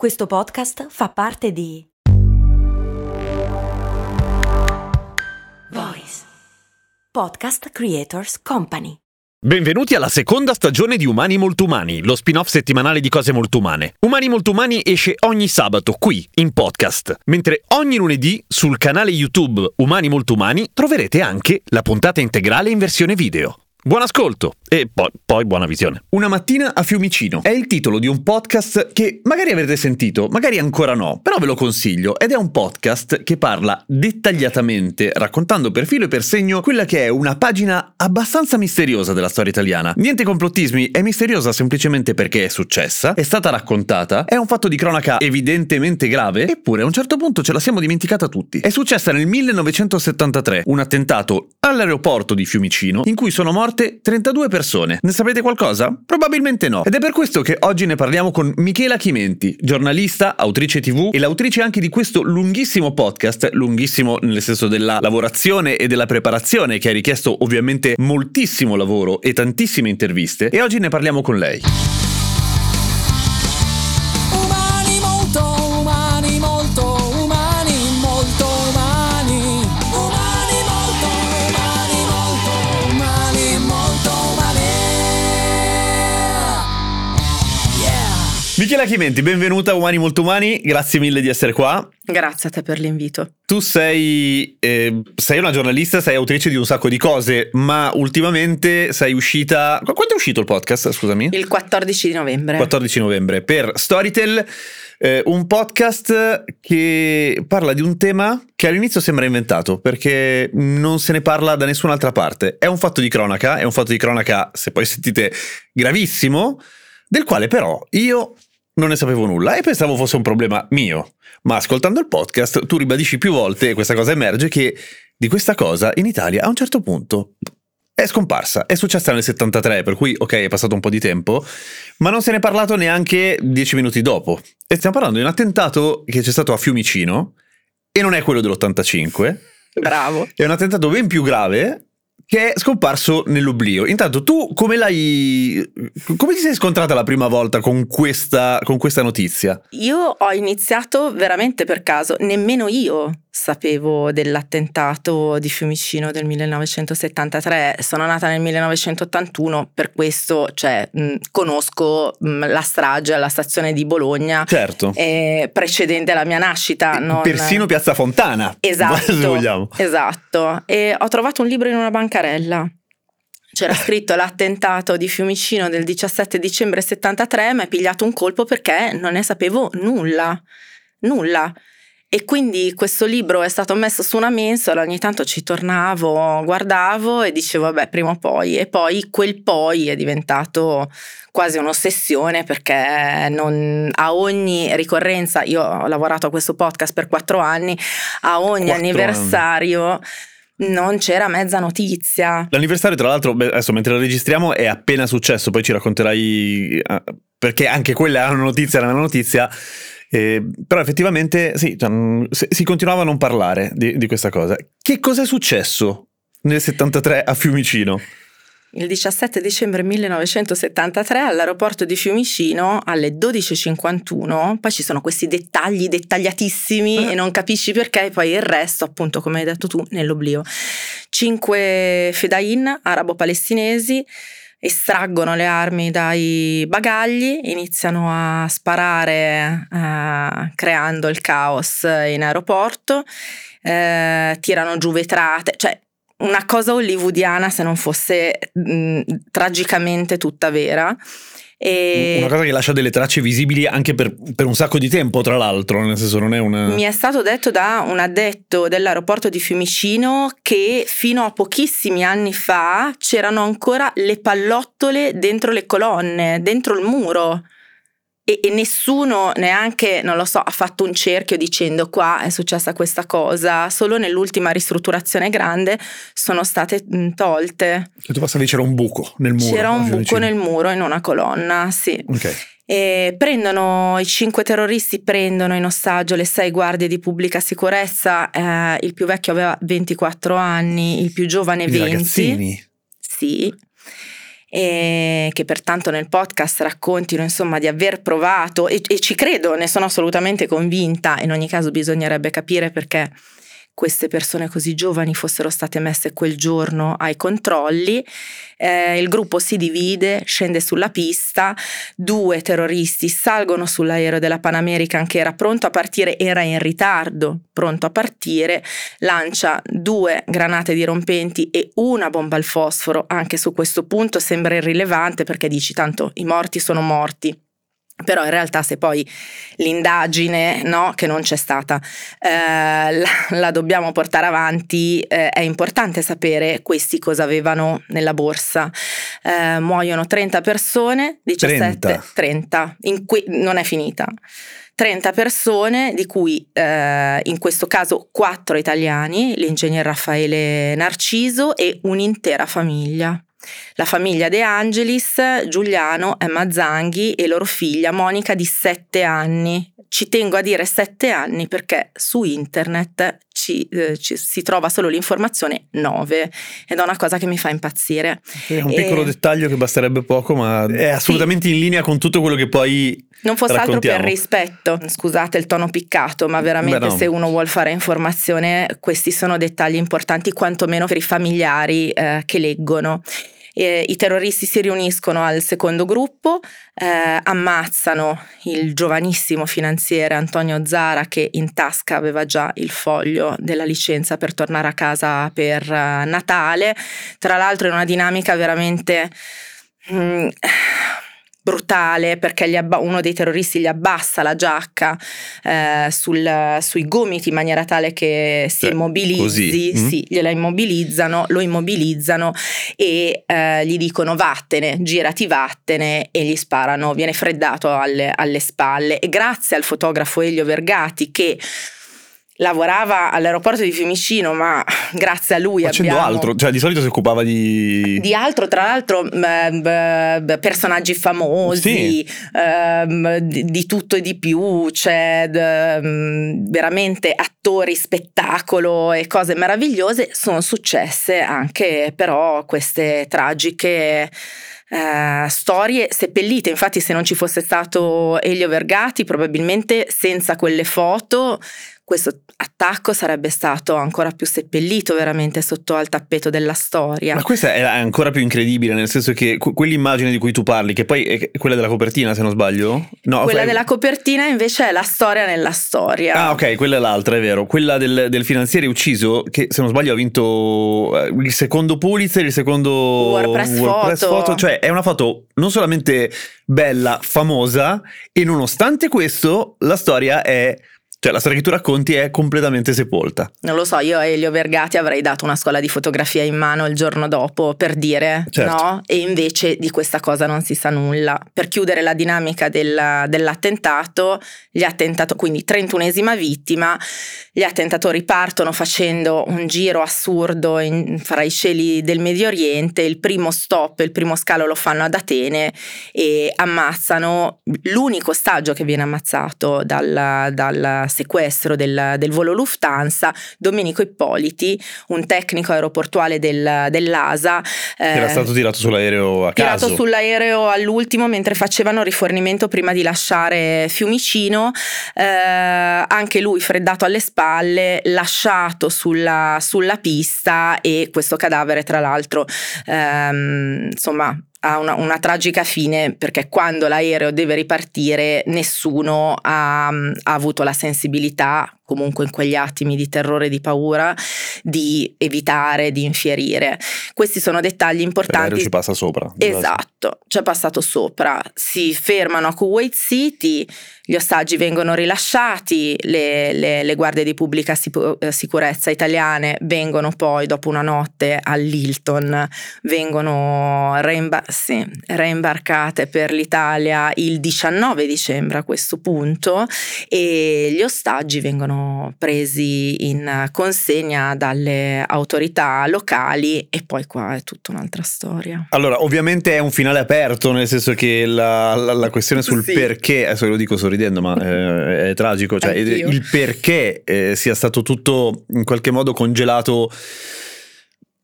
Questo podcast fa parte di Voice Podcast Creators Company. Benvenuti alla seconda stagione di Umani Molto Umani, lo spin-off settimanale di cose molto umane. Umani Molto Umani esce ogni sabato qui, in podcast, mentre ogni lunedì sul canale YouTube Umani Molto Umani troverete anche la puntata integrale in versione video. Buon ascolto e poi, poi, buona visione. Una mattina a Fiumicino è il titolo di un podcast che magari avrete sentito, magari ancora no, però ve lo consiglio ed è un podcast che parla dettagliatamente, raccontando per filo e per segno quella che è una pagina abbastanza misteriosa della storia italiana. Niente complottismi, è misteriosa semplicemente perché è successa, è stata raccontata, è un fatto di cronaca evidentemente grave, eppure a un certo punto ce la siamo dimenticata tutti. È successa nel 1973 un attentato all'aeroporto di Fiumicino in cui sono morti morte 32 persone. Ne sapete qualcosa? Probabilmente no. Ed è per questo che oggi ne parliamo con Michela Chimenti, giornalista, autrice TV e l'autrice anche di questo lunghissimo podcast, lunghissimo nel senso della lavorazione e della preparazione che ha richiesto ovviamente moltissimo lavoro e tantissime interviste e oggi ne parliamo con lei. Michela Chimenti, benvenuta a Umani Molto Umani, grazie mille di essere qua. Grazie a te per l'invito. Tu sei, eh, sei, una giornalista, sei autrice di un sacco di cose, ma ultimamente sei uscita... Quando è uscito il podcast, scusami? Il 14 di novembre. 14 novembre, per Storytel, eh, un podcast che parla di un tema che all'inizio sembra inventato, perché non se ne parla da nessun'altra parte. È un fatto di cronaca, è un fatto di cronaca, se poi sentite, gravissimo, del quale però io non ne sapevo nulla e pensavo fosse un problema mio. Ma ascoltando il podcast tu ribadisci più volte, e questa cosa emerge, che di questa cosa in Italia a un certo punto è scomparsa. È successa nel 73, per cui ok, è passato un po' di tempo, ma non se ne è parlato neanche dieci minuti dopo. E stiamo parlando di un attentato che c'è stato a Fiumicino, e non è quello dell'85. Bravo. È un attentato ben più grave che è scomparso nell'oblio. Intanto tu come l'hai... come ti sei scontrata la prima volta con questa, con questa notizia? Io ho iniziato veramente per caso, nemmeno io sapevo dell'attentato di Fiumicino del 1973, sono nata nel 1981, per questo cioè, mh, conosco mh, la strage alla stazione di Bologna, certo. eh, precedente alla mia nascita. Non... Persino Piazza Fontana, esatto. Esatto, e ho trovato un libro in una bancarella. C'era scritto l'attentato di Fiumicino del 17 dicembre 73, mi è pigliato un colpo perché non ne sapevo nulla, nulla. E quindi questo libro è stato messo su una mensola, ogni tanto ci tornavo, guardavo e dicevo vabbè prima o poi e poi quel poi è diventato quasi un'ossessione perché non, a ogni ricorrenza, io ho lavorato a questo podcast per quattro anni, a ogni anniversario... Anni non c'era mezza notizia. L'anniversario, tra l'altro, adesso mentre lo registriamo è appena successo, poi ci racconterai eh, perché anche quella era una notizia, era una notizia. Eh, però effettivamente sì, cioè, mm, si continuava a non parlare di, di questa cosa. Che cosa è successo nel 73 a Fiumicino? Il 17 dicembre 1973 all'aeroporto di Fiumicino alle 12.51, poi ci sono questi dettagli dettagliatissimi eh. e non capisci perché, poi il resto appunto come hai detto tu nell'oblio. Cinque fedain arabo-palestinesi estraggono le armi dai bagagli, iniziano a sparare eh, creando il caos in aeroporto, eh, tirano giù vetrate, cioè una cosa hollywoodiana se non fosse mh, tragicamente tutta vera. E una cosa che lascia delle tracce visibili anche per, per, un sacco di tempo, tra l'altro, nel senso non è una... Mi è stato detto da un addetto dell'aeroporto di Fiumicino che fino a pochissimi anni fa c'erano ancora le pallottole dentro le colonne, dentro il muro e, e, nessuno neanche, non lo so, ha fatto un cerchio dicendo qua è successa questa cosa, solo nell'ultima ristrutturazione grande sono state tolte. E tu passavi c'era un buco nel muro. C'era un buco nel muro in una colonna, sì. Ok. E prendono i cinque terroristi, prendono in ostaggio le sei guardie di pubblica sicurezza. Eh, il più vecchio aveva 24 anni, il più giovane Quindi 20. Ragazzini. Sì e che pertanto nel podcast raccontino insomma di aver provato e, e ci credo, ne sono assolutamente convinta, in ogni caso bisognerebbe capire perché queste persone così giovani fossero state messe quel giorno ai controlli. Eh, il gruppo si divide, scende sulla pista, due terroristi salgono sull'aereo della Pan American che era pronto a partire, era in ritardo, pronto a partire, lancia due granate dirompenti e una bomba al fosforo. Anche su questo punto sembra irrilevante perché dici tanto i morti sono morti però in realtà se poi l'indagine no, che non c'è stata eh, la, la, dobbiamo portare avanti, eh, è importante sapere questi cosa avevano nella borsa. Eh, muoiono 30 persone, 17, 30, 30 que- non è finita. 30 persone, di cui eh, in questo caso 4 italiani, l'ingegner Raffaele Narciso e un'intera famiglia. La famiglia De Angelis, Giuliano, Emma Zanghi e loro figlia Monica di 7 anni. Ci tengo a dire 7 anni perché su internet ci, eh, ci, si trova solo l'informazione 9 ed è una cosa che mi fa impazzire. È un piccolo e... dettaglio che basterebbe poco, ma è assolutamente sì. in linea con tutto quello che poi non fosse altro per rispetto, scusate il tono piccato, ma veramente Beh, no. se uno vuole fare informazione, questi sono dettagli importanti, quantomeno per i familiari eh, che leggono. Eh, I terroristi si riuniscono al secondo gruppo, eh, ammazzano il giovanissimo finanziere Antonio Zara che in tasca aveva già il foglio della licenza per tornare a casa per uh, Natale. Tra l'altro è una dinamica veramente... Mm, brutale perché abba- uno dei terroristi gli abbassa la giacca eh, sul, sui gomiti in maniera tale che si cioè, immobilizzi, mm. sì, gliela immobilizzano, lo immobilizzano e eh, gli dicono vattene, girati vattene e gli sparano, viene freddato alle, alle spalle e grazie al fotografo Elio Vergati che lavorava all'aeroporto di Fiumicino, ma grazie a lui Facendo abbiamo... altro, cioè di solito si occupava di... Di altro, tra l'altro personaggi famosi, sì. ehm, di, tutto e di più, cioè veramente attori, spettacolo e cose meravigliose, sono successe anche però queste tragiche... Uh, storie seppellite. Infatti, se non ci fosse stato Elio Vergati, probabilmente senza quelle foto questo attacco sarebbe stato ancora più seppellito veramente sotto al tappeto della storia. Ma questa è ancora più incredibile, nel senso che quell'immagine di cui tu parli, che poi è quella della copertina se non sbaglio? No, quella fai... della copertina invece è la storia nella storia. Ah ok, quella è l'altra, è vero. Quella del, del finanziere ucciso, che se non sbaglio ha vinto eh, il secondo Pulitzer, il secondo WordPress, WordPress foto. foto. Cioè è una foto non solamente bella, famosa, e nonostante questo la storia è cioè la storia che tu racconti è completamente sepolta. Non lo so, io a Elio Vergati avrei dato una scuola di fotografia in mano il giorno dopo per dire certo. no, e invece di questa cosa non si sa nulla. Per chiudere la dinamica del, dell'attentato, gli attentato, quindi 31esima vittima, gli attentatori partono facendo un giro assurdo in, fra i cieli del Medio Oriente, il primo stop, il primo scalo lo fanno ad Atene e ammazzano l'unico ostaggio che viene ammazzato dal, dal sequestro del, del, volo Lufthansa, Domenico Ippoliti, un tecnico aeroportuale del, dell'ASA. Eh, era stato tirato sull'aereo a tirato caso. Tirato sull'aereo all'ultimo mentre facevano rifornimento prima di lasciare Fiumicino, eh, anche lui freddato alle spalle, lasciato sulla, sulla pista e questo cadavere tra l'altro ehm, insomma ha una, una, tragica fine perché quando l'aereo deve ripartire nessuno ha, ha, avuto la sensibilità, comunque in quegli attimi di terrore e di paura, di evitare, di infierire. Questi sono dettagli importanti. L'aereo ci passa sopra. Esatto, ci è passato sopra. Si fermano a Kuwait City, gli ostaggi vengono rilasciati, le, le, le guardie di pubblica eh, sicurezza italiane vengono poi dopo una notte all'Hilton, vengono reimba- sì, reimbarcate per l'Italia il 19 dicembre a questo punto e gli ostaggi vengono presi in consegna dalle autorità locali e poi qua è tutta un'altra storia. Allora, ovviamente è un finale aperto, nel senso che la, la, la questione sul sì. perché, adesso lo dico sorridendo, ma eh, è tragico. Cioè, il perché eh, sia stato tutto in qualche modo congelato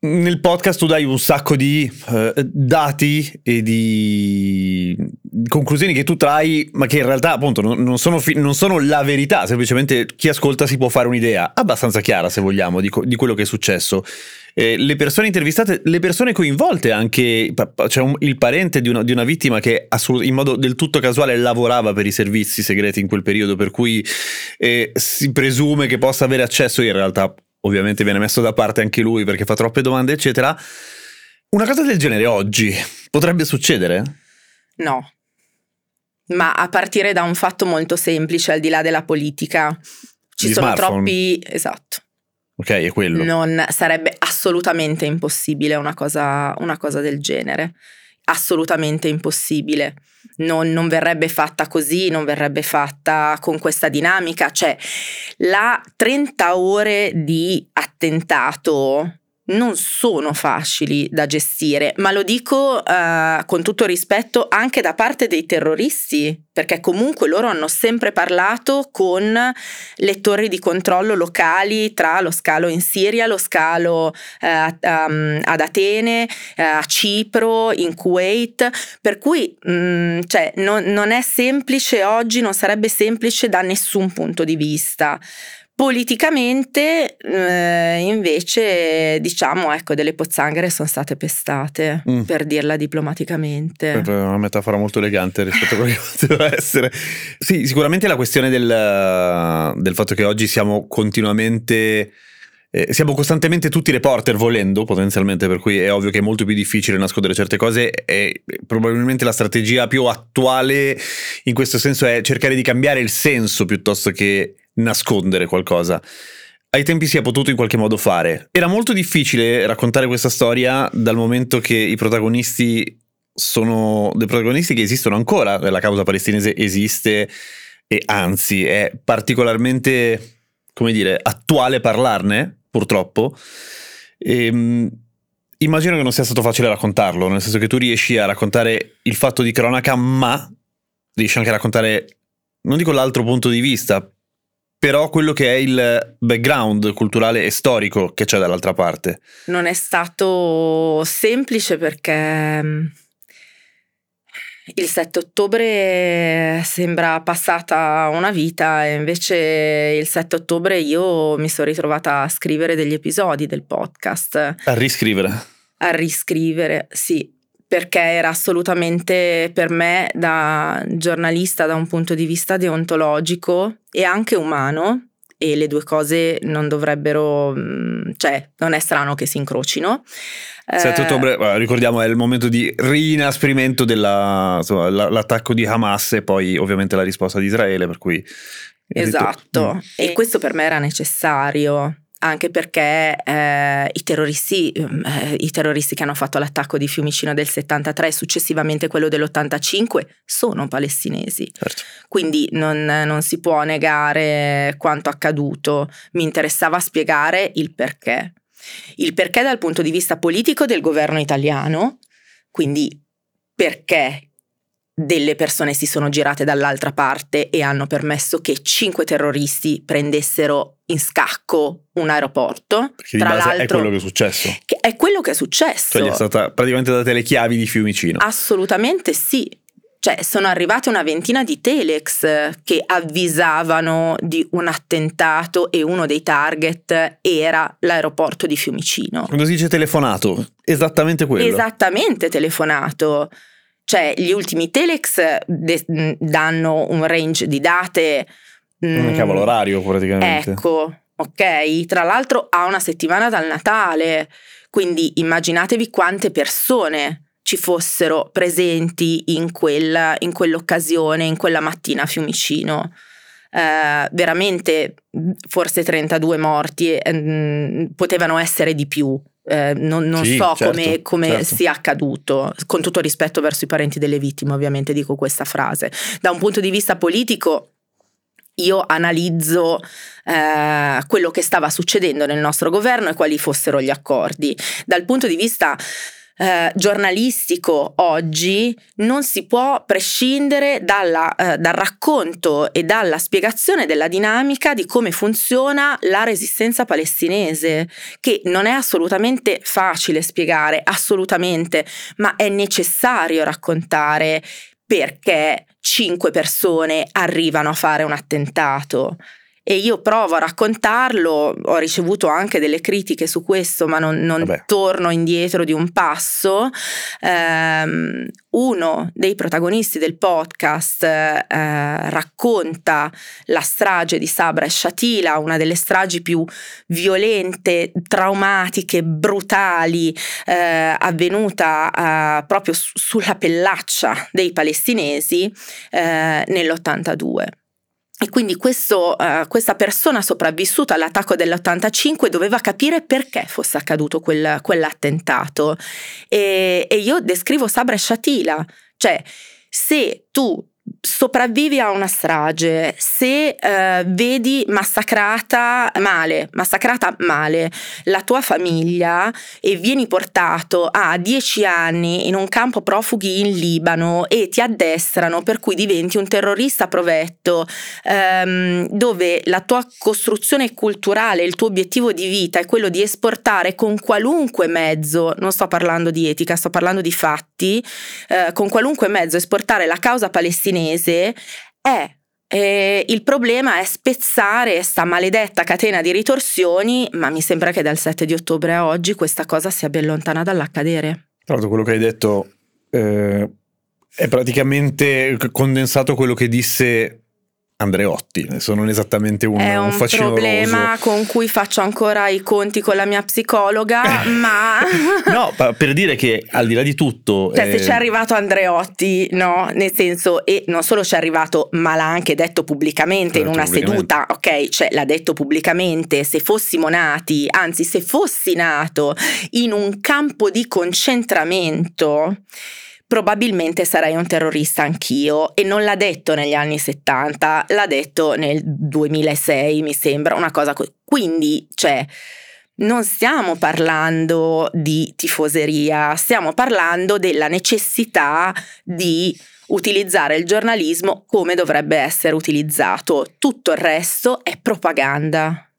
nel podcast tu dai un sacco di eh, dati e di conclusioni che tu trai, ma che in realtà appunto non, non, sono, fi- non, sono, la verità, semplicemente chi ascolta si può fare un'idea abbastanza chiara, se vogliamo, di, co- di quello che è successo. Eh, le persone intervistate, le persone coinvolte, anche c'è cioè il parente di una, di una vittima che assolut- in modo del tutto casuale lavorava per i servizi segreti in quel periodo, per cui eh, si presume che possa avere accesso, in realtà ovviamente viene messo da parte anche lui perché fa troppe domande, eccetera. Una cosa del genere oggi potrebbe succedere? No, ma a partire da un fatto molto semplice, al di là della politica. Ci Gli sono smartphone. troppi. Esatto. Ok, è quello. Non sarebbe assolutamente impossibile una cosa, una cosa del genere. Assolutamente impossibile. Non, non, verrebbe fatta così, non verrebbe fatta con questa dinamica. Cioè, la 30 ore di attentato non sono facili da gestire, ma lo dico uh, con tutto rispetto anche da parte dei terroristi, perché comunque loro hanno sempre parlato con le torri di controllo locali tra lo scalo in Siria, lo scalo uh, um, ad Atene, uh, a Cipro, in Kuwait, per cui um, cioè, non, non è semplice oggi, non sarebbe semplice da nessun punto di vista. Politicamente, eh, invece, diciamo, ecco, delle pozzanghere sono state pestate, mm. per dirla diplomaticamente. È una metafora molto elegante rispetto a quello che poteva essere. Sì, sicuramente la questione del, del fatto che oggi siamo continuamente... Eh, siamo costantemente tutti reporter volendo potenzialmente, per cui è ovvio che è molto più difficile nascondere certe cose e probabilmente la strategia più attuale in questo senso è cercare di cambiare il senso piuttosto che nascondere qualcosa. Ai tempi si è potuto in qualche modo fare. Era molto difficile raccontare questa storia dal momento che i protagonisti sono dei protagonisti che esistono ancora, la causa palestinese esiste e anzi è particolarmente, come dire, attuale parlarne, purtroppo. E, ehm, immagino che non sia stato facile raccontarlo, nel senso che tu riesci a raccontare il fatto di cronaca, ma riesci anche a raccontare, non dico l'altro punto di vista, però quello che è il background culturale e storico che c'è dall'altra parte. Non è stato semplice perché mm, il 7 ottobre sembra passata una vita e invece il 7 ottobre io mi sono ritrovata a scrivere degli episodi del podcast. A riscrivere. A riscrivere, sì perché era assolutamente per me da giornalista da un punto di vista deontologico e anche umano e le due cose non dovrebbero, mm, cioè non è strano che si incrocino. 7 ottobre, ricordiamo, è il momento di rinasprimento dell'attacco di Hamas e poi ovviamente la risposta di Israele, per cui... Esatto, mm. e questo per me era necessario anche perché eh, i, terroristi, eh, i, terroristi, che hanno fatto l'attacco di Fiumicino del 73 e successivamente quello dell'85 sono palestinesi. Certo. Quindi non, non, si può negare quanto accaduto. Mi interessava spiegare il perché. Il perché dal punto di vista politico del governo italiano, quindi perché delle persone si sono girate dall'altra parte e hanno permesso che cinque terroristi prendessero in scacco un aeroporto. Perché Tra l'altro è quello che è successo. Che è quello che è successo. Cioè gli è stata praticamente date le chiavi di Fiumicino. Assolutamente sì. Cioè, sono arrivate una ventina di telex che avvisavano di un attentato e uno dei target era l'aeroporto di Fiumicino. Quando si dice telefonato, esattamente quello. Esattamente telefonato. Cioè, gli ultimi telex de- danno un range di date. Un mm, cavolo orario praticamente. Ecco, ok? Tra l'altro a una settimana dal Natale, quindi immaginatevi quante persone ci fossero presenti in, quella, in quell'occasione, in quella mattina a Fiumicino. Uh, veramente forse 32 morti, eh, potevano essere di più, eh, non, non sì, so certo, come, come certo. sia accaduto, con tutto rispetto verso i parenti delle vittime, ovviamente dico questa frase. Da un punto di vista politico, io analizzo eh, quello che stava succedendo nel nostro governo e quali fossero gli accordi. Dal punto di vista eh, giornalistico oggi non si può prescindere dalla, eh, dal racconto e dalla spiegazione della dinamica di come funziona la resistenza palestinese, che non è assolutamente facile spiegare, assolutamente, ma è necessario raccontare perché cinque persone arrivano a fare un attentato e io provo a raccontarlo, ho ricevuto anche delle critiche su questo, ma non, non torno indietro di un passo. Um, uno dei protagonisti del podcast eh, racconta la strage di Sabra e Shatila, una delle stragi più violente, traumatiche, brutali, eh, avvenuta eh, proprio su- sulla pellaccia dei palestinesi eh, nell'82. E quindi questo, uh, questa persona sopravvissuta all'attacco dell'85 doveva capire perché fosse accaduto quel, quell'attentato. E, e, io descrivo Sabra e Shatila, cioè se tu sopravvivi a una strage, se eh, vedi massacrata male, massacrata male la tua famiglia e vieni portato a dieci anni in un campo profughi in Libano e ti addestrano per cui diventi un terrorista provetto, ehm, dove la tua costruzione culturale, il tuo obiettivo di vita è quello di esportare con qualunque mezzo, non sto parlando di etica, sto parlando di fatti, eh, con qualunque mezzo esportare la causa palestinese mese è eh, il problema è spezzare sta maledetta catena di ritorsioni, ma mi sembra che dal 7 di ottobre a oggi questa cosa sia ben lontana dall'accadere. Tra l'altro quello che hai detto eh, è praticamente condensato quello che disse Andreotti, sono esattamente un, è un, un problema con cui faccio ancora i conti con la mia psicologa, ma... no, per dire che al di là di tutto... Cioè eh... se c'è arrivato Andreotti, no, nel senso, e non solo c'è arrivato, ma l'ha anche detto pubblicamente in una pubblicamente. seduta, ok, cioè l'ha detto pubblicamente, se fossimo nati, anzi se fossi nato in un campo di concentramento probabilmente sarei un terrorista anch'io e non l'ha detto negli anni 70, l'ha detto nel 2006 mi sembra, una cosa così. Quindi, cioè, non stiamo parlando di tifoseria, stiamo parlando della necessità di utilizzare il giornalismo come dovrebbe essere utilizzato. Tutto il resto è propaganda.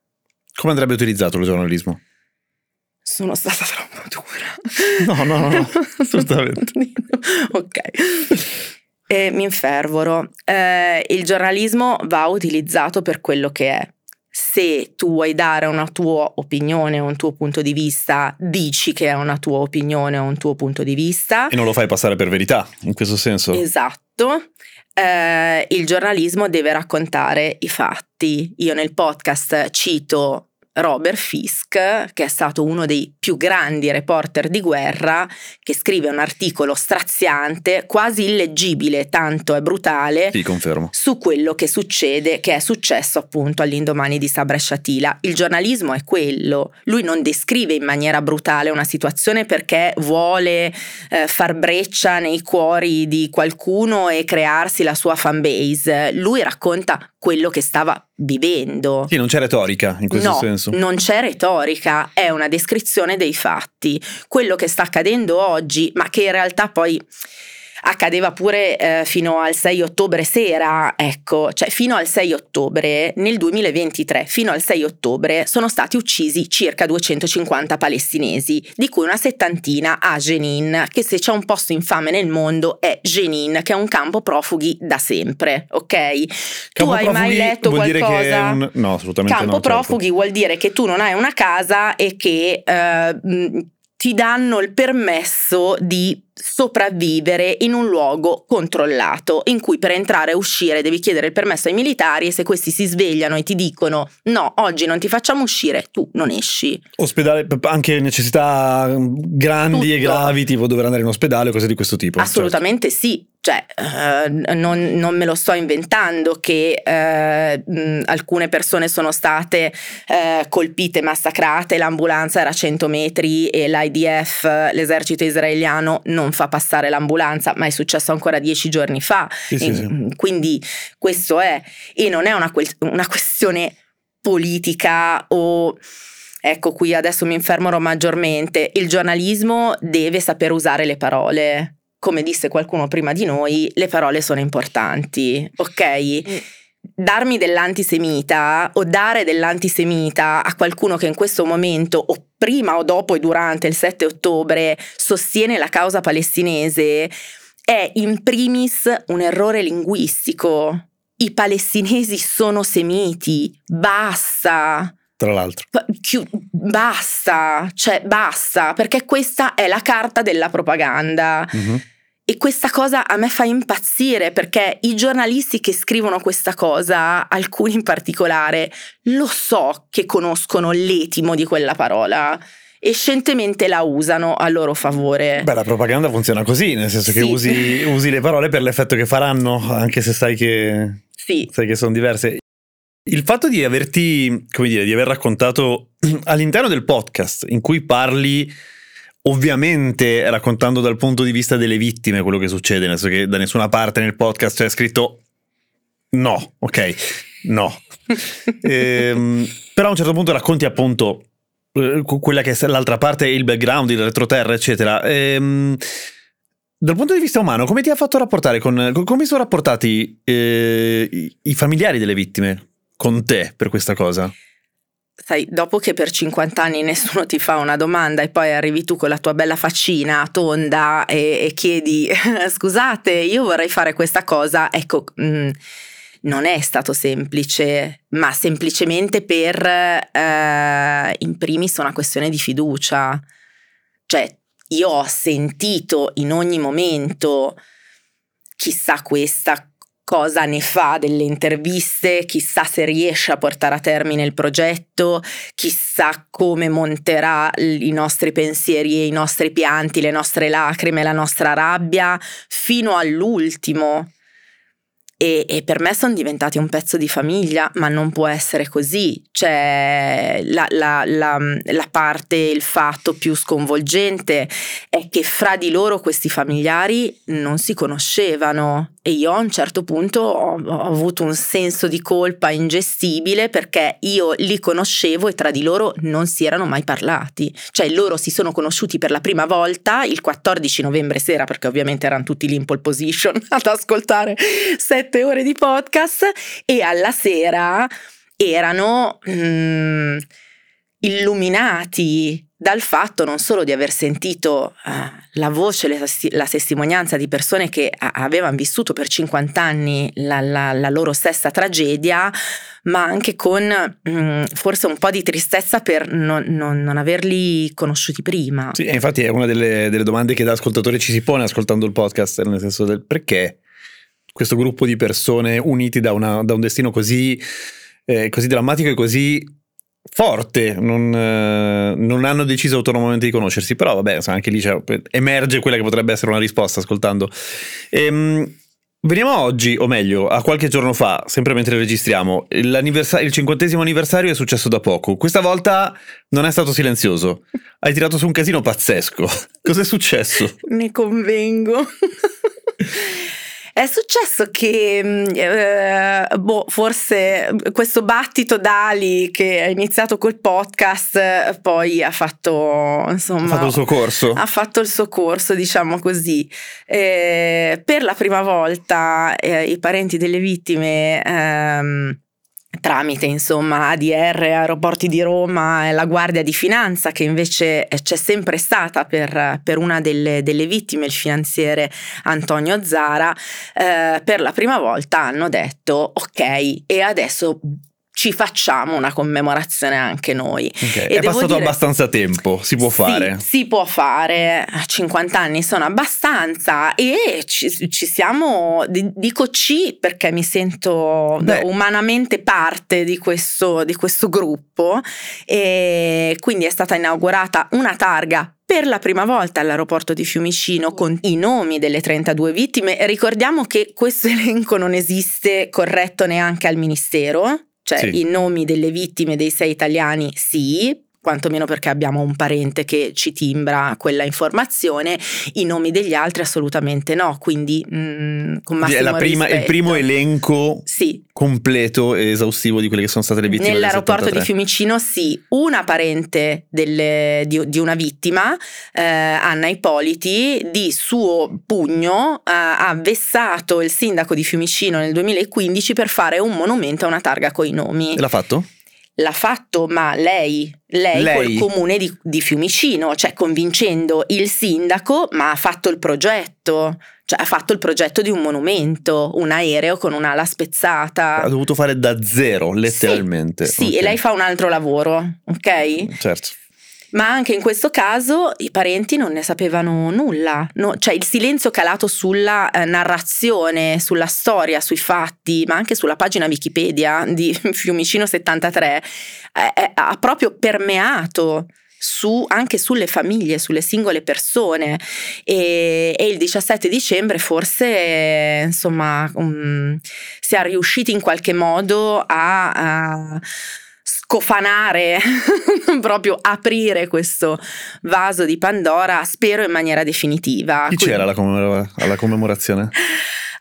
Come andrebbe utilizzato il giornalismo? Sono stata troppo dura. No, no, no, assolutamente. ok. E mi infervoro. Eh, il giornalismo va utilizzato per quello che è. Se tu vuoi dare una tua opinione o un tuo punto di vista, dici che è una tua opinione o un tuo punto di vista. E non lo fai passare per verità, in questo senso. Esatto. Eh, il giornalismo deve raccontare i fatti. Io nel podcast cito Robert Fisk, che è stato uno dei più grandi reporter di guerra, che scrive un articolo straziante, quasi illeggibile, tanto è brutale, su quello che succede, che è successo appunto all'indomani di Sabra Shatila. Il giornalismo è quello, lui non descrive in maniera brutale una situazione perché vuole eh, far breccia nei cuori di qualcuno e crearsi la sua fanbase, lui racconta quello che stava vivendo. Sì, non c'è retorica in questo no, senso. Non c'è retorica, è una descrizione dei fatti. Quello che sta accadendo oggi, ma che in realtà poi accadeva pure eh, fino al 6 ottobre sera, ecco, cioè fino al 6 ottobre nel 2023, fino al 6 ottobre sono stati uccisi circa 250 palestinesi, di cui una settantina a Jenin, che se c'è un posto infame nel mondo è Jenin, che è un campo profughi da sempre, ok? Campo tu hai mai letto qualcosa? Un... No, assolutamente campo no. Campo profughi certo. vuol dire che tu non hai una casa e che eh, ti danno il permesso di sopravvivere in un luogo controllato in cui per entrare e uscire devi chiedere il permesso ai militari e se questi si svegliano e ti dicono no oggi non ti facciamo uscire tu non esci ospedale anche necessità grandi Tutto. e gravi tipo dover andare in ospedale o cose di questo tipo assolutamente certo. sì cioè, eh, non, non, me lo sto inventando che eh, mh, alcune persone sono state eh, colpite, massacrate, l'ambulanza era a 100 metri e l'IDF, l'esercito israeliano, non fa passare l'ambulanza, ma è successo ancora dieci giorni fa. Sì, sì, sì. Quindi questo è, e non è una, una questione politica o ecco qui adesso mi infermerò maggiormente, il giornalismo deve saper usare le parole. Come disse qualcuno prima di noi, le parole sono importanti, ok? Mm. Darmi dell'antisemita o dare dell'antisemita a qualcuno che in questo momento o prima o dopo e durante il 7 ottobre sostiene la causa palestinese è in primis un errore linguistico. I palestinesi sono semiti, basta. Tra l'altro. Basta, cioè basta, perché questa è la carta della propaganda. Mhm. E questa cosa a me fa impazzire perché i giornalisti che scrivono questa cosa, alcuni in particolare, lo so che conoscono l'etimo di quella parola e scientemente la usano a loro favore. Beh, la propaganda funziona così, nel senso che Sì. usi, usi le parole per l'effetto che faranno, anche se sai che, sì, sai che sono diverse. Il fatto di averti, come dire, di aver raccontato all'interno del podcast in cui parli ovviamente raccontando dal punto di vista delle vittime quello che succede, nel senso che da nessuna parte nel podcast c'è scritto no, ok, no. Ehm, però a un certo punto racconti appunto eh, quella che è l'altra parte, il background, il retroterra, eccetera. Ehm, dal punto di vista umano, come ti ha fatto rapportare con, come sono rapportati eh, i familiari delle vittime con te per questa cosa? sai, dopo che per 50 anni nessuno ti fa una domanda e poi arrivi tu con la tua bella faccina tonda e, e chiedi scusate, io vorrei fare questa cosa, ecco, mh, non è stato semplice, ma semplicemente per eh, in primis una questione di fiducia. Cioè, io ho sentito in ogni momento chissà questa cosa ne fa delle interviste, chissà se riesce a portare a termine il progetto, chissà come monterà i nostri pensieri e i nostri pianti, le nostre lacrime, la nostra rabbia, fino all'ultimo. E, e per me sono diventati un pezzo di famiglia, ma non può essere così. Cioè, la, la- la- la parte, il fatto più sconvolgente è che fra di loro questi familiari non si conoscevano e io a un certo punto ho, ho avuto un senso di colpa ingestibile perché io li conoscevo e tra di loro non si erano mai parlati. Cioè loro si sono conosciuti per la prima volta il 14 novembre sera perché ovviamente erano tutti lì in pole position ad ascoltare sette ore di podcast e alla sera erano mm, illuminati dal fatto non solo di aver sentito eh, la voce, la testimonianza di persone che avevano vissuto per 50 anni la, la- la loro stessa tragedia, ma anche con mm, forse un po' di tristezza per non, non- non averli conosciuti prima. Sì, infatti è una delle, delle domande che da ascoltatore ci si pone ascoltando il podcast, nel senso del perché questo gruppo di persone uniti da, una- da un destino così, eh, così drammatico e così forte non, eh, non hanno deciso autonomamente di conoscersi, però vabbè, anche lì c'è- emerge quella che potrebbe essere una risposta ascoltando. Ehm, Veniamo a oggi, o meglio, a qualche giorno fa, sempre mentre registriamo. Il cinquantesimo anniversario è successo da poco. Questa volta non è stato silenzioso. Hai tirato su un casino pazzesco. Cos'è successo? Ne convengo. È successo che, mm, eh, boh, forse questo battito d'ali che è iniziato col podcast eh, poi ha fatto, insomma, Ha fatto il suo corso. ha fatto il suo corso, diciamo così. Eh, per la prima volta eh, i parenti delle vittime, ehm, tramite insomma ADR, Aeroporti di Roma e la Guardia di Finanza, che invece eh, c'è sempre stata per, per una delle, delle vittime, il finanziere Antonio Zara, eh, per la prima volta hanno detto ok, e adesso ci facciamo una commemorazione anche noi. Ok, E È passato dire- abbastanza tempo, si può Sì, fare. Si può fare, 50 anni sono abbastanza e ci, ci siamo, di- dico ci perché mi sento Beh. umanamente parte di questo, di questo gruppo e quindi è stata inaugurata una targa per la prima volta all'aeroporto di Fiumicino con i nomi delle 32 vittime. Ricordiamo che questo elenco non esiste corretto neanche al Ministero, cioè Sì. i nomi delle vittime dei sei italiani sì, quantomeno perché abbiamo un parente che ci timbra quella informazione, i nomi degli altri assolutamente no, quindi mh, con massimo prima, il primo elenco Sì, completo e esaustivo di quelle che sono state le vittime. Nell'aeroporto di 73. Fiumicino sì, una parente delle- di, di una vittima, eh, Anna Ippoliti, di suo pugno eh, ha vessato il sindaco di Fiumicino nel 2015 per fare un monumento a una targa coi nomi. E l'ha fatto? L'ha fatto, ma lei, lei, Lei? col comune di, di Fiumicino, cioè convincendo il sindaco, ma ha fatto il progetto. Cioè ha fatto il progetto di un monumento, un aereo con un'ala spezzata. Ha dovuto fare da zero, letteralmente. Sì, Ok. e lei fa un altro lavoro, ok? Certo. Ma anche in questo caso i parenti non ne sapevano nulla, no? cioè il silenzio calato sulla eh, narrazione, sulla storia, sui fatti, ma anche sulla pagina Wikipedia di Fiumicino 73 eh, ha proprio permeato. Su, anche sulle famiglie, sulle singole persone e, e il 17 dicembre forse insomma um, si è riusciti in qualche modo a, a scofanare, proprio aprire questo vaso di Pandora, spero in maniera definitiva. Chi Quindi- c'era alla, commemora- alla commemorazione?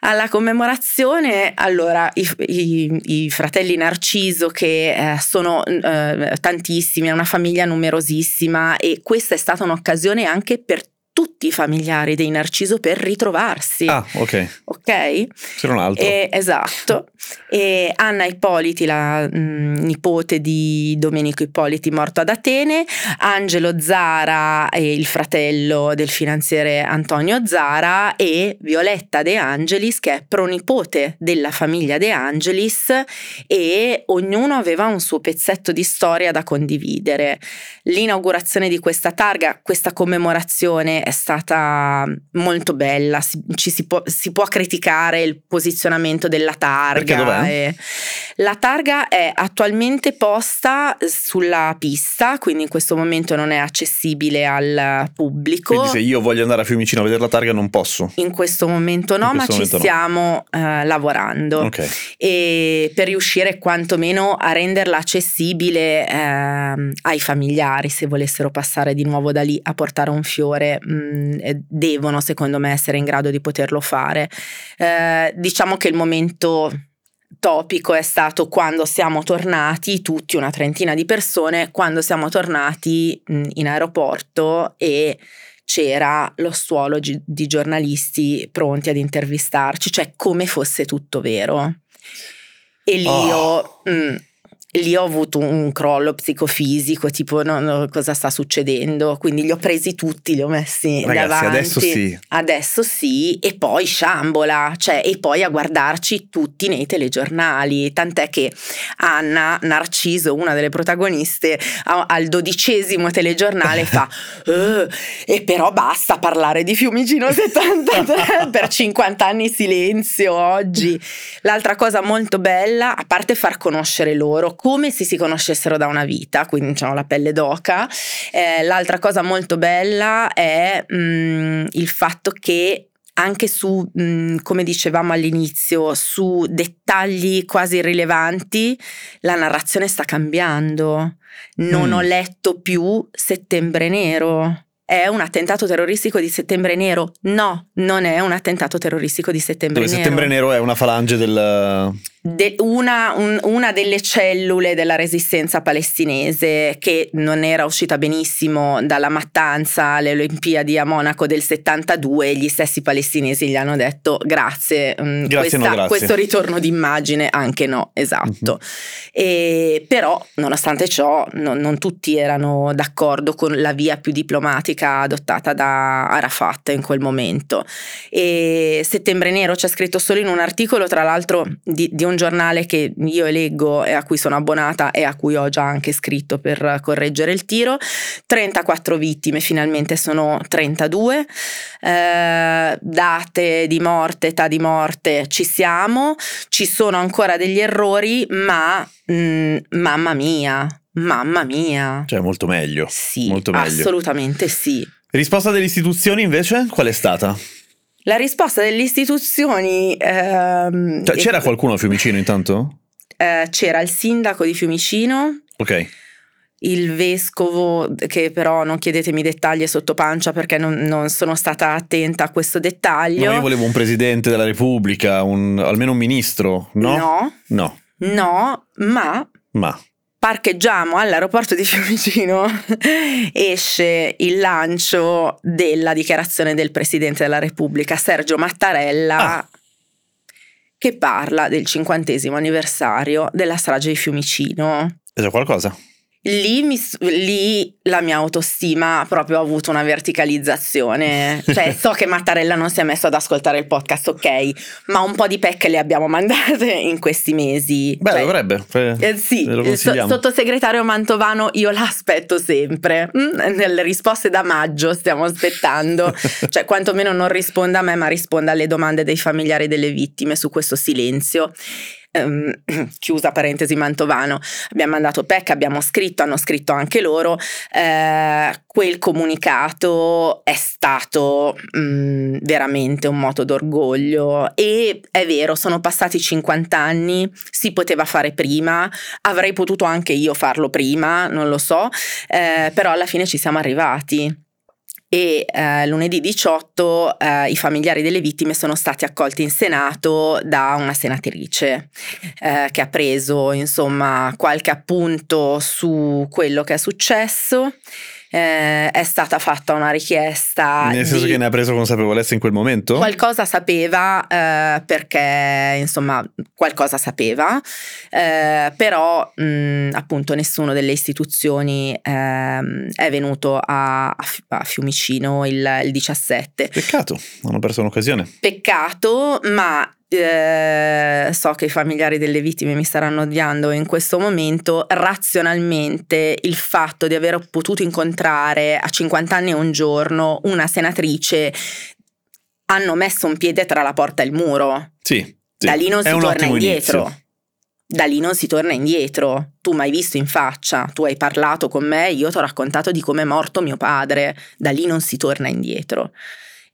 alla commemorazione, allora, i, i- i fratelli Narciso che eh, sono eh, tantissimi, è una famiglia numerosissima e questa è stata un'occasione anche per tutti i familiari dei Narciso per ritrovarsi. Ah, ok. Ok? C'era un altro. E- esatto. E Anna Ippoliti, la mh, nipote di Domenico Ippoliti, morto ad Atene, Angelo Zara, il fratello del finanziere Antonio Zara, e Violetta De Angelis, che è pronipote della famiglia De Angelis, e ognuno aveva un suo pezzetto di storia da condividere. L'inaugurazione di questa targa, questa commemorazione è stata molto bella, si, ci si, può, si può criticare il posizionamento della targa. E- La targa è attualmente posta sulla pista, quindi in questo momento non è accessibile al pubblico. Quindi se io voglio andare a Fiumicino a vedere la targa non posso. In questo momento no, questo ma momento ci no. stiamo eh, lavorando Ok. e per riuscire quantomeno a renderla accessibile ehm, ai familiari se volessero passare di nuovo da lì a portare un fiore mh, eh, devono secondo me essere in grado di poterlo fare Eh, diciamo che il momento topico è stato quando siamo tornati tutti una trentina di persone quando siamo tornati mh, in aeroporto e c'era lo stuolo gi- di giornalisti pronti ad intervistarci, cioè come fosse tutto vero. E lì, Oh. ho, mm, lì ho avuto un crollo psicofisico, tipo no, no, cosa sta succedendo? Quindi li ho presi tutti, li ho messi Ragazzi, davanti. adesso sì. Adesso sì, e poi sciambola, cioè, e poi a guardarci tutti nei telegiornali. Tant'è che Anna Narciso, una delle protagoniste, al dodicesimo telegiornale fa: "Eh, E però basta parlare di Fiumicino 73 per 50 anni silenzio oggi. L'altra cosa molto bella, a parte far conoscere loro come se si conoscessero da una vita, quindi diciamo la pelle d'oca, eh, l'altra cosa molto bella è mm, il fatto che anche su, mm, come dicevamo all'inizio, su dettagli quasi irrilevanti, la narrazione sta cambiando. Non Mm. ho letto più Settembre Nero. È un attentato terroristico di Settembre Nero? No, non è un attentato terroristico di Settembre Dove Nero. settembre nero è una falange del... De- una, un- una delle cellule della resistenza palestinese che non era uscita benissimo dalla mattanza alle Olimpiadi a Monaco del 72 e gli stessi palestinesi gli hanno detto grazie, mm, Grazie, questa- no, grazie." questo ritorno d'immagine anche no, esatto. E, però nonostante ciò non, non tutti erano d'accordo con la via più diplomatica adottata da Arafat in quel momento. E Settembre Nero c'è scritto solo in un articolo, tra l'altro di, di un giornale che io leggo e a cui sono abbonata e a cui ho già anche scritto per correggere il tiro. 34 vittime, finalmente sono 32. Eh, date di morte, età di morte, ci siamo. Ci sono ancora degli errori, ma mm, mamma mia, mamma mia. Cioè molto meglio. Sì, molto meglio. assolutamente sì. Risposta delle istituzioni invece qual è stata? La risposta delle istituzioni... ehm, Cioè, c'era qualcuno a Fiumicino intanto? eh, c'era il sindaco di Fiumicino, Ok. il vescovo, che però non chiedetemi dettagli sotto pancia perché non, non sono stata attenta a questo dettaglio. No, io volevo un presidente della Repubblica, un- almeno un ministro, no? No, No, no, ma ma parcheggiamo all'aeroporto di Fiumicino, esce il lancio della dichiarazione del Presidente della Repubblica, Sergio Mattarella, Ah. che parla del cinquantesimo anniversario della strage di Fiumicino. è già qualcosa. Lì, mi lì la mia autostima proprio ha avuto una verticalizzazione. Cioè, so che Mattarella non si è messo ad ascoltare il podcast, ok, ma un po' di pecche le abbiamo mandate in questi mesi. Beh, Cioè, dovrebbe. eh, eh, sì, il so- sottosegretario Mantovano io l'aspetto sempre. Mm, nelle risposte da maggio stiamo aspettando. cioè, quantomeno non risponda a me, ma risponda alle domande dei familiari delle vittime su questo silenzio. Ehm, chiusa parentesi Mantovano, abbiamo mandato PEC, abbiamo scritto, hanno scritto anche loro. Eh, quel comunicato è stato mm, veramente un moto d'orgoglio e è vero, sono passati 50 anni, si poteva fare prima, avrei potuto anche io farlo prima, non lo so, eh, però alla fine ci siamo arrivati e eh, lunedì 18 eh, i familiari delle vittime sono stati accolti in Senato da una senatrice eh, che ha preso insomma qualche appunto su quello che è successo. Eh, è stata fatta una richiesta Nel senso che ne ha preso consapevolezza in quel momento? Qualcosa sapeva eh, perché insomma qualcosa sapeva, eh, però mh, appunto nessuno delle istituzioni ehm, è venuto a, a Fiumicino il, il 17. Peccato, hanno perso un'occasione. Peccato, ma eh, so che i familiari delle vittime mi staranno odiando in questo momento. Razionalmente, il fatto di aver potuto incontrare a 50 anni e un giorno una senatrice hanno messo un piede tra la porta e il muro. Sì. sì. Da lì non È si torna indietro. inizio. Da lì non si torna indietro. Tu mi hai visto in faccia, tu hai parlato con me, io ti ho raccontato di come è morto mio padre. Da lì non si torna indietro.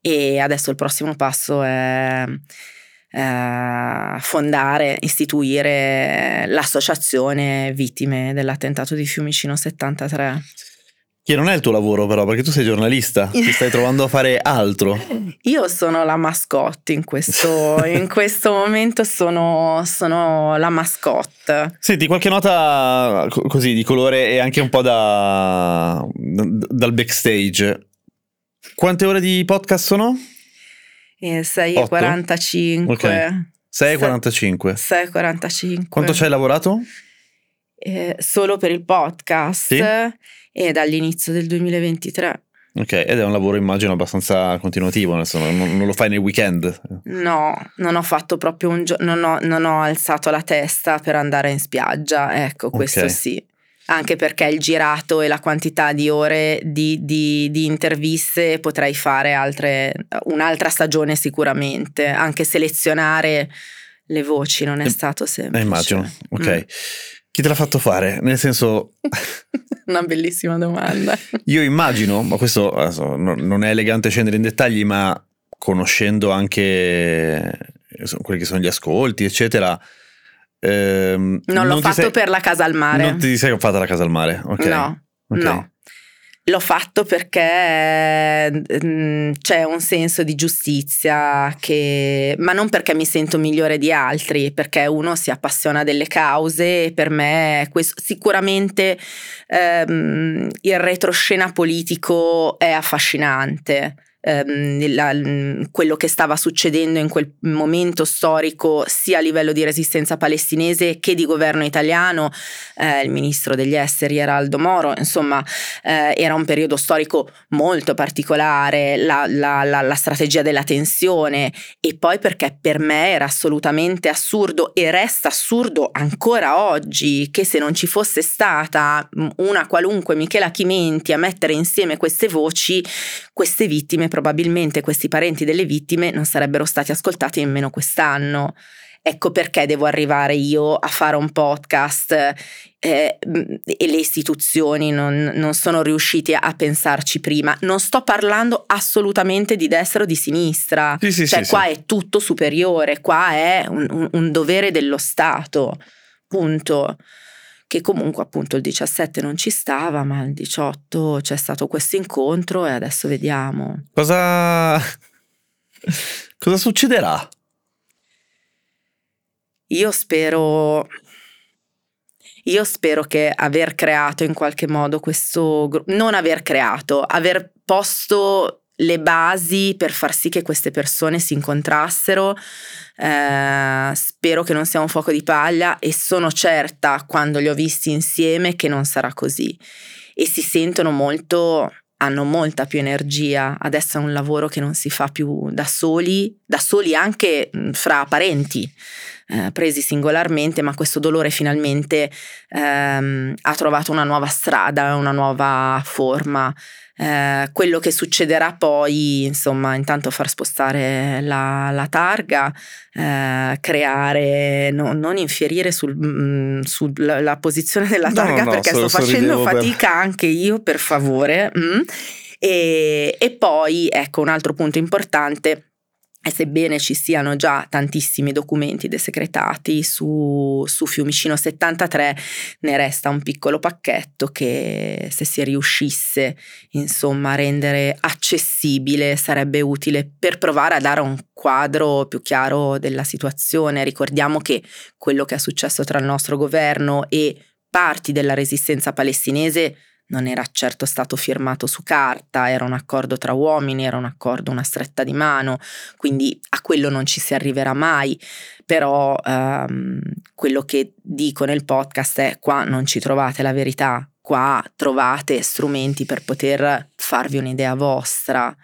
E adesso il prossimo passo è eh, fondare, istituire l'associazione vittime dell'attentato di Fiumicino 73. Che non è il tuo lavoro però, perché tu sei giornalista, ti stai trovando a fare altro. Io sono la mascotte in questo, in questo momento, sono, sono la mascotte. Senti, qualche nota co- così di colore e anche un po' da, dal backstage. Quante ore di podcast sono? E 6 Otto? 45. Ok. 6.45. 6 45. Quanto ci hai lavorato? Eh, solo per il podcast Sì. e dall'inizio del 2023. Ok, ed è un lavoro immagino abbastanza continuativo, senso, non, non lo fai nei weekend. No, non ho fatto proprio un giorno, non ho, non ho alzato la testa per andare in spiaggia, ecco, questo Ok. sì. Anche perché il girato e la quantità di ore di, di- di interviste potrei fare altre, un'altra stagione sicuramente. Anche selezionare le voci non è Eh, stato semplice. Eh, immagino, ok. Mm. Chi te l'ha fatto fare? Nel senso, Una bellissima domanda. io immagino, ma questo adesso, no- non è elegante scendere in dettagli, ma conoscendo anche eh, quelli che sono gli ascolti, eccetera. Ehm, Non l'ho ti fatto sei- per la casa al mare. Non ti sei fatta la casa al mare, ok? No, Ok. no. L'ho fatto perché mm, c'è un senso di giustizia che, ma non perché mi sento migliore di altri, perché uno si appassiona delle cause e per me questo, sicuramente ehm, il retroscena politico è affascinante. Ehm, la- mm, quello che stava succedendo in quel momento storico sia a livello di resistenza palestinese che di governo italiano. Eh, il ministro degli esteri era Aldo Moro, insomma eh, era un periodo storico molto particolare, la, la- la- la strategia della tensione. E poi perché per me era assolutamente assurdo e resta assurdo ancora oggi che se non ci fosse stata mm, una qualunque Michela Chimenti a mettere insieme queste voci, queste vittime, probabilmente questi parenti delle vittime non sarebbero stati ascoltati nemmeno quest'anno. Ecco perché devo arrivare io a fare un podcast eh, e le istituzioni non, non sono riuscite a pensarci prima. Non sto parlando assolutamente di destra o di sinistra, Sì, sì, cioè sì, qua è tutto superiore, qua è un, un- un dovere dello Stato, punto. Che comunque appunto il 17 non ci stava, ma il 18 c'è stato questo incontro e adesso vediamo. Cosa, cosa succederà? Io spero, io spero che aver creato in qualche modo questo gruppo, non aver creato, aver posto le basi per far sì che queste persone si incontrassero. Eh, spero che non sia un fuoco di paglia e sono certa quando li ho visti insieme che non sarà così. E si sentono molto, hanno molta più energia. Adesso è un lavoro che non si fa più da soli, da soli anche fra parenti. Eh, presi singolarmente, ma questo dolore finalmente ehm, ha trovato una nuova strada, una nuova forma. Eh, quello che succederà poi, insomma, intanto far spostare la, la targa, eh, creare, no, non infierire sulla mm, sul, posizione della targa no, perché sto facendo fatica per... anche io, per favore. Mm. E, e poi, ecco, un altro punto importante e sebbene ci siano già tantissimi documenti desecretati su, su, Fiumicino 73, ne resta un piccolo pacchetto che se si riuscisse insomma a rendere accessibile sarebbe utile per provare a dare un quadro più chiaro della situazione. Ricordiamo che quello che è successo tra il nostro governo e parti della resistenza palestinese non era certo stato firmato su carta, era un accordo tra uomini, era un accordo, una stretta di mano, quindi a quello non ci si arriverà mai, però ehm, quello che dico nel podcast è qua non ci trovate la verità, qua trovate strumenti per poter farvi un'idea vostra.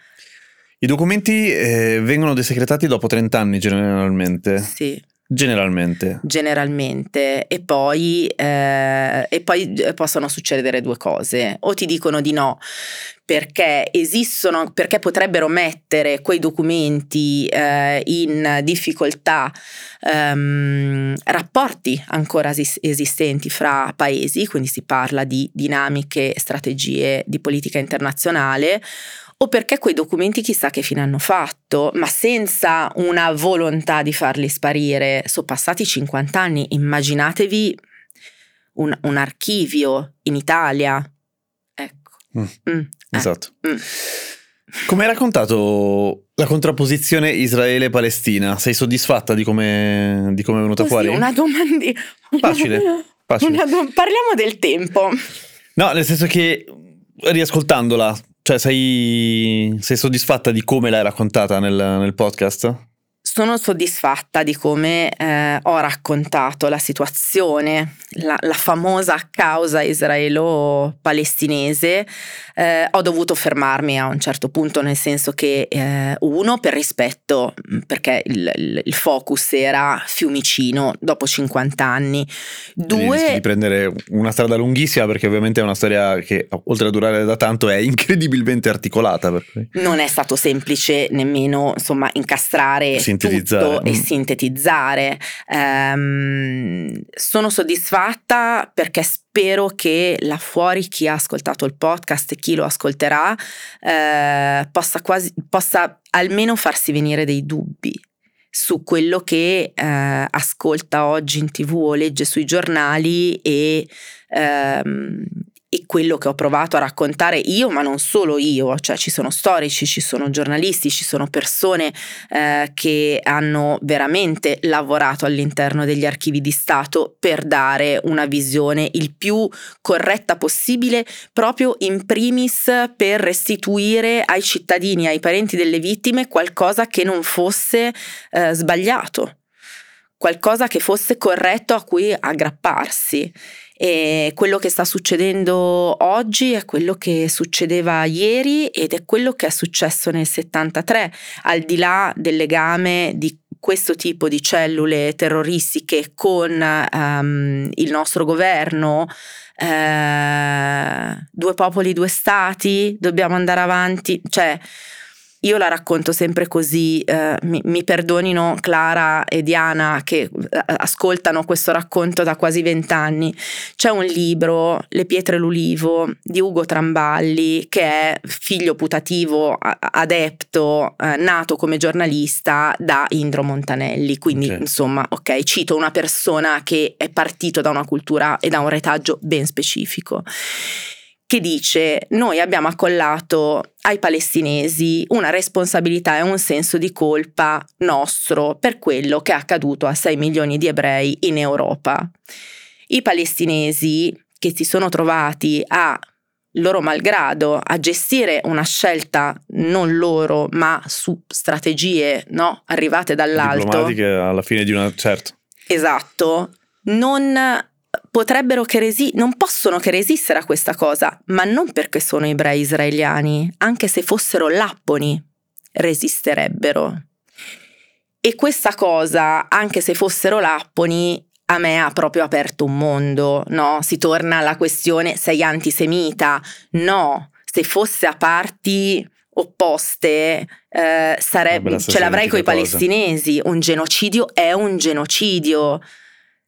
I documenti eh, vengono desecretati dopo 30 anni generalmente. Sì. Generalmente. Generalmente. E poi, eh, e poi eh, possono succedere due cose. O ti dicono di no perché esistono, perché potrebbero mettere quei documenti eh, in difficoltà ehm, rapporti ancora esistenti fra paesi, quindi si parla di dinamiche, strategie di politica internazionale o perché quei documenti chissà che fine hanno fatto, ma senza una volontà di farli sparire. Sono passati 50 anni, immaginatevi un, un archivio in Italia. Ecco. Mm, mm, eh, esatto. Mm. Come hai raccontato la contrapposizione Israele-Palestina? Sei soddisfatta di come, di come è venuta Così, fuori? Una domanda. Facile. facile. Una do- parliamo del tempo. No, nel senso che riascoltandola cioè, sei, sei soddisfatta di come l'hai raccontata nel, nel podcast? Sono soddisfatta di come eh, ho raccontato la situazione, la, la famosa causa israelo-palestinese. Eh, ho dovuto fermarmi a un certo punto, nel senso che, eh, uno, per rispetto, perché il, il, il, focus era Fiumicino dopo 50 anni. Due. Rischi di prendere una strada lunghissima, perché ovviamente è una storia che, oltre a durare da tanto, è incredibilmente articolata. Non è stato semplice nemmeno insomma incastrare. Sì sintetizzare. e mm. sintetizzare. Um, sono soddisfatta perché spero che là fuori chi ha ascoltato il podcast e chi lo ascolterà eh, possa, quasi, possa almeno farsi venire dei dubbi su quello che eh, ascolta oggi in tv o legge sui giornali e ehm, e quello che ho provato a raccontare io, ma non solo io, cioè ci sono storici, ci sono giornalisti, ci sono persone eh, che hanno veramente lavorato all'interno degli archivi di Stato per dare una visione il più corretta possibile, proprio in primis per restituire ai cittadini, ai parenti delle vittime qualcosa che non fosse eh, sbagliato, qualcosa che fosse corretto a cui aggrapparsi. E quello che sta succedendo oggi è quello che succedeva ieri ed è quello che è successo nel 73, al di là del legame di questo tipo di cellule terroristiche con um, il nostro governo, eh, due popoli, due stati, dobbiamo andare avanti, cioè io la racconto sempre così, eh, mi, mi, perdonino Clara e Diana che eh, ascoltano questo racconto da quasi vent'anni. C'è un libro, Le pietre e l'ulivo, di Ugo Tramballi, che è figlio putativo, adepto, eh, nato come giornalista da Indro Montanelli. Quindi, okay. insomma, ok, cito una persona che è partito da una cultura e da un retaggio ben specifico che dice noi abbiamo accollato ai palestinesi una responsabilità e un senso di colpa nostro per quello che è accaduto a 6 milioni di ebrei in Europa. I palestinesi che si sono trovati a loro malgrado a gestire una scelta non loro ma su strategie no, arrivate dall'alto. Diplomatiche alla fine di una... certo. Esatto, non potrebbero che resi- non possono che resistere a questa cosa, ma non perché sono ebrei israeliani, anche se fossero lapponi, resisterebbero. E questa cosa, anche se fossero lapponi, a me ha proprio aperto un mondo, no? Si torna alla questione sei antisemita? No, se fosse a parti opposte eh, sarebbe, ce l'avrei con i palestinesi, un genocidio è un genocidio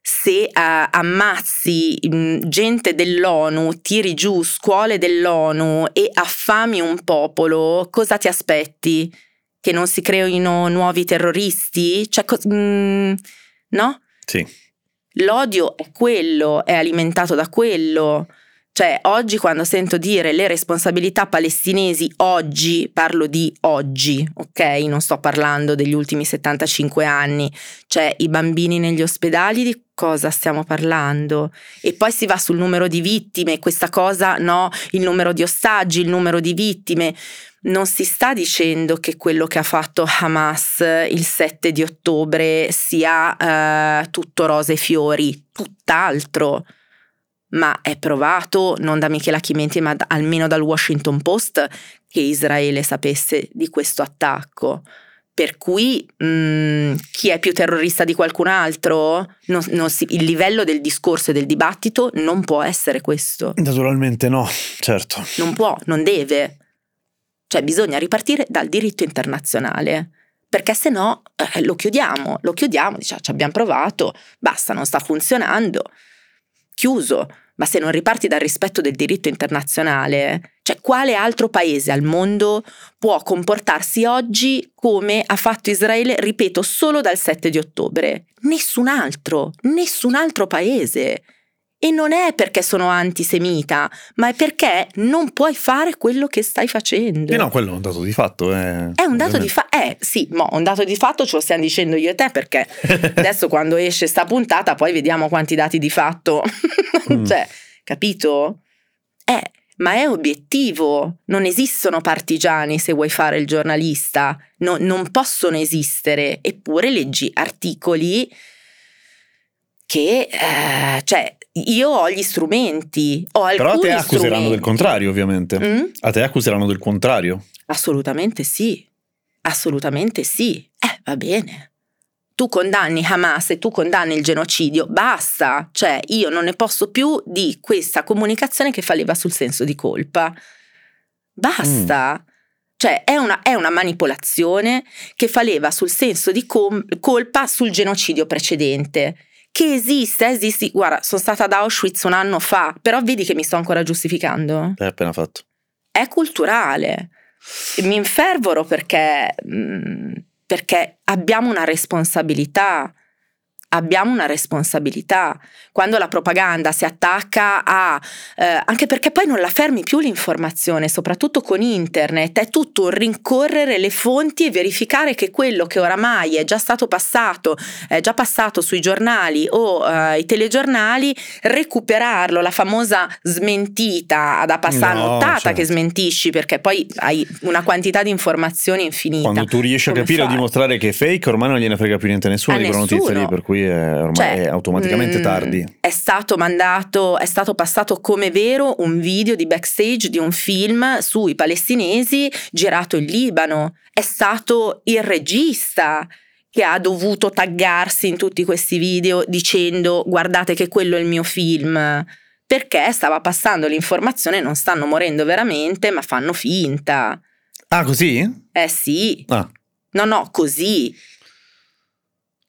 se uh, ammazzi mh, gente dell'ONU, tiri giù scuole dell'ONU e affami un popolo, cosa ti aspetti? Che non si creino nuovi terroristi? Cioè, co- mh, no? Sì. L'odio è quello, è alimentato da quello. Cioè, oggi quando sento dire le responsabilità palestinesi, oggi parlo di oggi, ok? Non sto parlando degli ultimi 75 anni. Cioè, i bambini negli ospedali di cosa stiamo parlando? E poi si va sul numero di vittime, questa cosa, no? Il numero di ostaggi, il numero di vittime. Non si sta dicendo che quello che ha fatto Hamas il 7 di ottobre sia uh, tutto rose e fiori, tutt'altro ma è provato non da Michela Chimenti ma da, almeno dal Washington Post che Israele sapesse di questo attacco. Per cui mh, mm, chi è più terrorista di qualcun altro? Non, non si, il livello del discorso e del dibattito non può essere questo. Naturalmente no, certo. Non può, non deve. Cioè bisogna ripartire dal diritto internazionale perché se no eh, lo chiudiamo, lo chiudiamo, diciamo ci abbiamo provato, basta, non sta funzionando, chiuso. Ma se non riparti dal rispetto del diritto internazionale, cioè quale altro paese al mondo può comportarsi oggi come ha fatto Israele, ripeto, solo dal 7 di ottobre? Nessun altro, nessun altro paese. E non è perché sono antisemita, ma è perché non puoi fare quello che stai facendo. E no, quello è un dato di fatto. Eh. È un dato di fatto. Eh sì, mo, un dato di fatto ce lo stiamo dicendo io e te perché adesso quando esce sta puntata poi vediamo quanti dati di fatto. Mm. cioè, capito? Eh, ma è obiettivo. Non esistono partigiani se vuoi fare il giornalista. No, non possono esistere. Eppure leggi articoli che, eh, cioè, io ho gli strumenti, ho Però a te accuseranno strumenti. del contrario, ovviamente. Mm? A te accuseranno del contrario. Assolutamente sì. Assolutamente sì. Eh, va bene. Tu condanni Hamas e tu condanni il genocidio, basta. Cioè, io non ne posso più di questa comunicazione che fa leva sul senso di colpa. Basta. Mm. Cioè, è una, è una, manipolazione che fa leva sul senso di com- colpa sul genocidio precedente che esiste, esisti. Guarda, sono stata ad Auschwitz un anno fa, però vedi che mi sto ancora giustificando. L'hai appena fatto. È culturale. Mi infervoro perché, mm, perché abbiamo una responsabilità abbiamo una responsabilità. Quando la propaganda si attacca a... Eh, anche perché poi non la fermi più l'informazione, soprattutto con internet, è tutto un rincorrere le fonti e verificare che quello che oramai è già stato passato, è già passato sui giornali o eh, i telegiornali, recuperarlo, la famosa smentita da passare no, nottata certo. che smentisci perché poi hai una quantità di informazioni infinita. Quando tu riesci a capire o dimostrare che è fake, ormai non gliene frega più niente a nessuno a di quella notizia lì, per cui è ormai cioè, è automaticamente mh, tardi. È stato mandato, è stato passato come vero un video di backstage di un film sui palestinesi girato in Libano. È stato il regista che ha dovuto taggarsi in tutti questi video dicendo guardate che quello è il mio film perché stava passando l'informazione non stanno morendo veramente ma fanno finta Ah, così? Eh sì, Ah, no, no, così.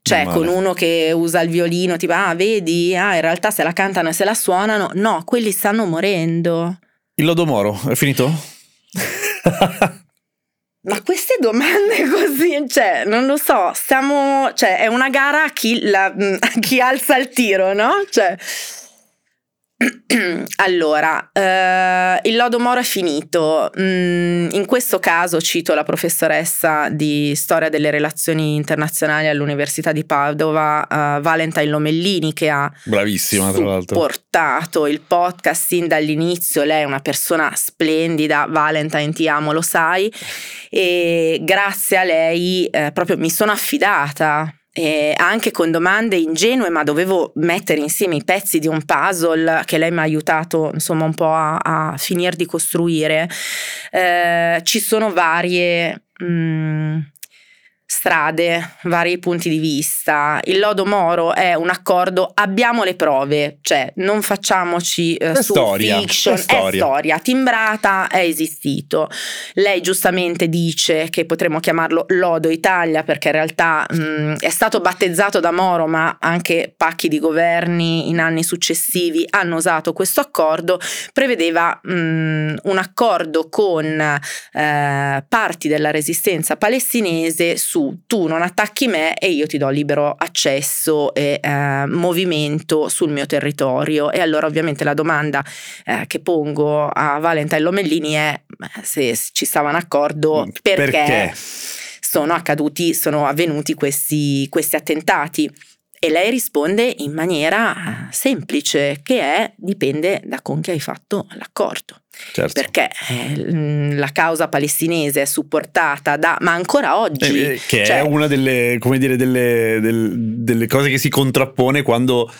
Cioè, con uno che usa il violino, tipo, ah, vedi, ah, in realtà se la cantano e se la suonano, no, quelli stanno morendo. il lodo moro è finito? Ma queste domande così, cioè, non lo so, stiamo, cioè, è una gara a chi, la- a chi alza il tiro, no? Cioè, allora, eh, il lodo moro è finito. Mm, in questo caso cito la professoressa di storia delle relazioni internazionali all'Università di Padova, eh, Valentine Lomellini, che ha supportato il podcast sin dall'inizio. Lei è una persona splendida, Valentine, ti amo, lo sai. E grazie a lei eh, proprio mi sono affidata. Eh, anche con domande ingenue, ma dovevo mettere insieme i pezzi di un puzzle che lei mi ha aiutato insomma un po' a, a finire di costruire. Eh, ci sono varie mm, strade, vari punti di vista. Il lodo Moro è un accordo, abbiamo le prove, cioè non facciamoci eh, È storia, fiction, è storia. storia, timbrata, è esistito. Lei giustamente dice che potremmo chiamarlo Lodo Italia perché in realtà mh, è stato battezzato da Moro, ma anche pacchi di governi in anni successivi hanno usato questo accordo, prevedeva mh, un accordo con eh, parti della resistenza palestinese su tu non attacchi me e io ti do libero accesso e eh, movimento sul mio territorio. E allora ovviamente la domanda eh, che pongo a Valentine Lomellini è se ci stava un accordo perché, Perché? sono accaduti, sono avvenuti questi, questi attentati. E lei risponde in maniera eh, semplice, che è dipende da con chi hai fatto l'accordo Certo. perché eh, la causa palestinese è supportata da, ma ancora oggi, Eh, che cioè, è una delle, come dire, delle, del- delle cose che si contrappone quando,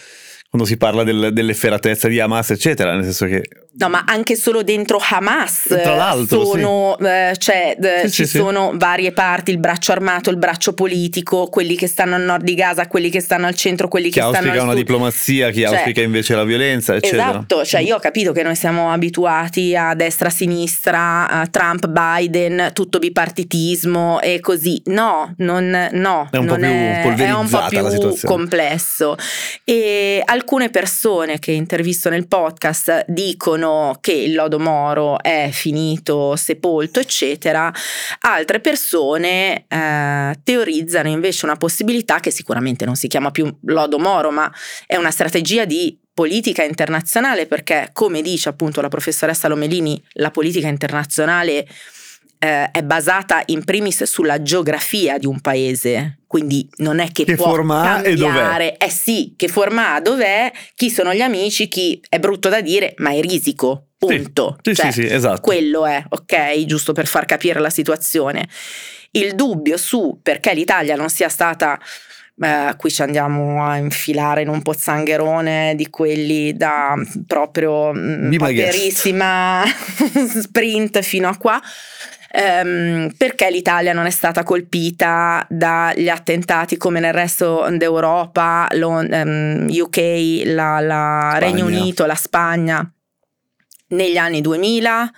quando si parla del- dell'efferatezza di Hamas, eccetera. Nel senso che no, ma anche solo dentro Hamas Tra l'altro, sono, eh, cioè, eh, Sì, ci sì, sì. sono varie parti, il braccio armato, il braccio politico, quelli che stanno al nord di Gaza, quelli che stanno al centro, quelli chi che stanno auspica al una sud. diplomazia, chi Cioè, auspica invece la violenza, eccetera. Esatto, cioè io ho capito che noi siamo abituati a destra, sinistra, a Trump, Biden, tutto bipartitismo e così. No, non, no, È un po' non più è, è un po' polverizzata più complesso. E alcune persone che intervisto nel podcast dicono che il lodo Moro è finito, sepolto, eccetera. Altre persone eh, teorizzano invece una possibilità che sicuramente non si chiama più lodo Moro, ma è una strategia di politica internazionale perché come dice appunto la professoressa Lomelini la politica internazionale eh, è basata in primis sulla geografia di un paese quindi non è che, Che può forma ha e dov'è? cambiare eh sì che forma ha dov'è chi sono gli amici chi è brutto da dire ma è risico punto Sì, Cioè, sì, sì, esatto. quello è, ok? Giusto per far capire la situazione. Il dubbio su perché l'Italia non sia stata. eh, qui ci andiamo a infilare in un pozzangherone di quelli da proprio mm, Be my guest. paperissima sprint fino a qua. Ehm, perché l'Italia non è stata colpita dagli attentati come nel resto d'Europa, lo, ehm, UK, la, la Regno. Unito, la Spagna negli anni 2000?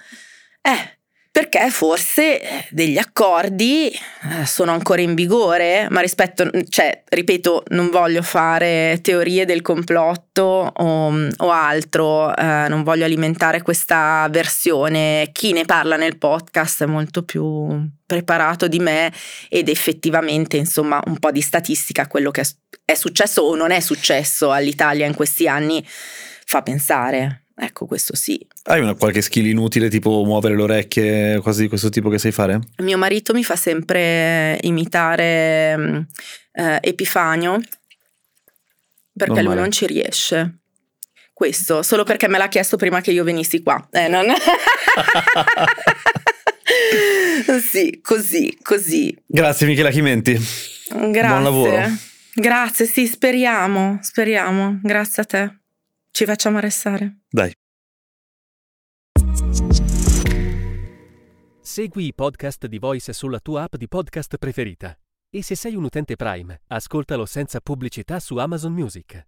Eh, perché forse eh, degli accordi eh, sono ancora in vigore, ma rispetto, cioè, ripeto, non voglio fare teorie del complotto o, o altro, eh, non voglio alimentare questa versione. Chi ne parla nel podcast è molto più preparato di me ed effettivamente, insomma, un po' di statistica, quello che è successo o non è successo all'Italia in questi anni fa pensare. Ecco, questo sì. Hai una qualche skill inutile, tipo muovere le orecchie, cose di questo tipo che sai fare? Mio marito mi fa sempre imitare mm, eh, Epifanio perché lui Normale. non ci riesce. Questo, solo perché me l'ha chiesto prima che io venissi qua. Eh, non... sì, così, così. Grazie Michela Chimenti. Grazie. Buon lavoro. Grazie, sì, speriamo, speriamo. Grazie a te. Ci facciamo arrestare. Dai. Segui i podcast di Voice sulla tua app di podcast preferita. E se sei un utente Prime, ascoltalo senza pubblicità su Amazon Music.